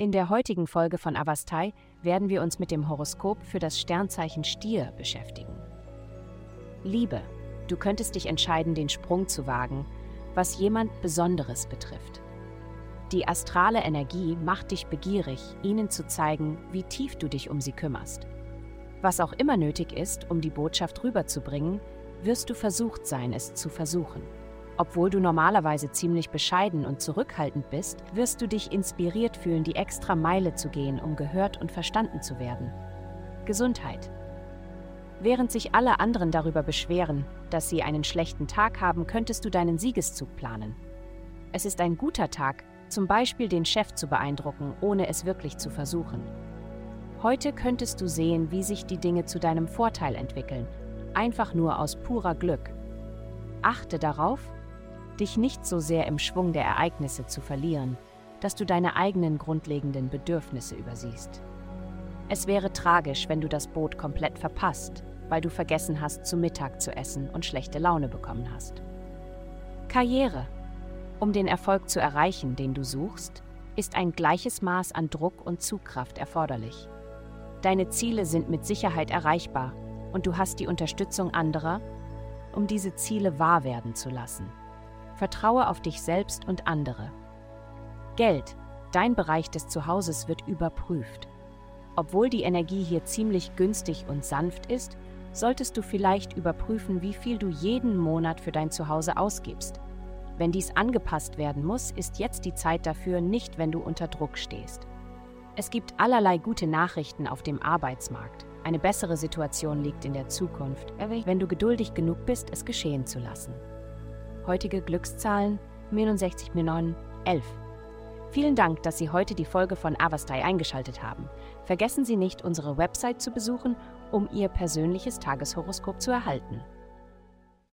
In der heutigen Folge von Avastai werden wir uns mit dem Horoskop für das Sternzeichen Stier beschäftigen. Liebe, du könntest dich entscheiden, den Sprung zu wagen, was jemand Besonderes betrifft. Die astrale Energie macht dich begierig, ihnen zu zeigen, wie tief du dich um sie kümmerst. Was auch immer nötig ist, um die Botschaft rüberzubringen, wirst du versucht sein, es zu versuchen. Obwohl du normalerweise ziemlich bescheiden und zurückhaltend bist, wirst du dich inspiriert fühlen, die extra Meile zu gehen, um gehört und verstanden zu werden. Gesundheit. Während sich alle anderen darüber beschweren, dass sie einen schlechten Tag haben, könntest du deinen Siegeszug planen. Es ist ein guter Tag, zum Beispiel den Chef zu beeindrucken, ohne es wirklich zu versuchen. Heute könntest du sehen, wie sich die Dinge zu deinem Vorteil entwickeln, einfach nur aus purer Glück. Achte darauf, dich nicht so sehr im Schwung der Ereignisse zu verlieren, dass du deine eigenen grundlegenden Bedürfnisse übersiehst. Es wäre tragisch, wenn du das Boot komplett verpasst, weil du vergessen hast, zu Mittag zu essen und schlechte Laune bekommen hast. Karriere. Um den Erfolg zu erreichen, den du suchst, ist ein gleiches Maß an Druck und Zugkraft erforderlich. Deine Ziele sind mit Sicherheit erreichbar und du hast die Unterstützung anderer, um diese Ziele wahr werden zu lassen. Vertraue auf dich selbst und andere. Geld, dein Bereich des Zuhauses wird überprüft. Obwohl die Energie hier ziemlich günstig und sanft ist, solltest du vielleicht überprüfen, wie viel du jeden Monat für dein Zuhause ausgibst. Wenn dies angepasst werden muss, ist jetzt die Zeit dafür, nicht wenn du unter Druck stehst. Es gibt allerlei gute Nachrichten auf dem Arbeitsmarkt. Eine bessere Situation liegt in der Zukunft, wenn du geduldig genug bist, es geschehen zu lassen. Heutige Glückszahlen 69 9 11. Vielen Dank, dass Sie heute die Folge von Avastai eingeschaltet haben. Vergessen Sie nicht, unsere Website zu besuchen, um Ihr persönliches Tageshoroskop zu erhalten.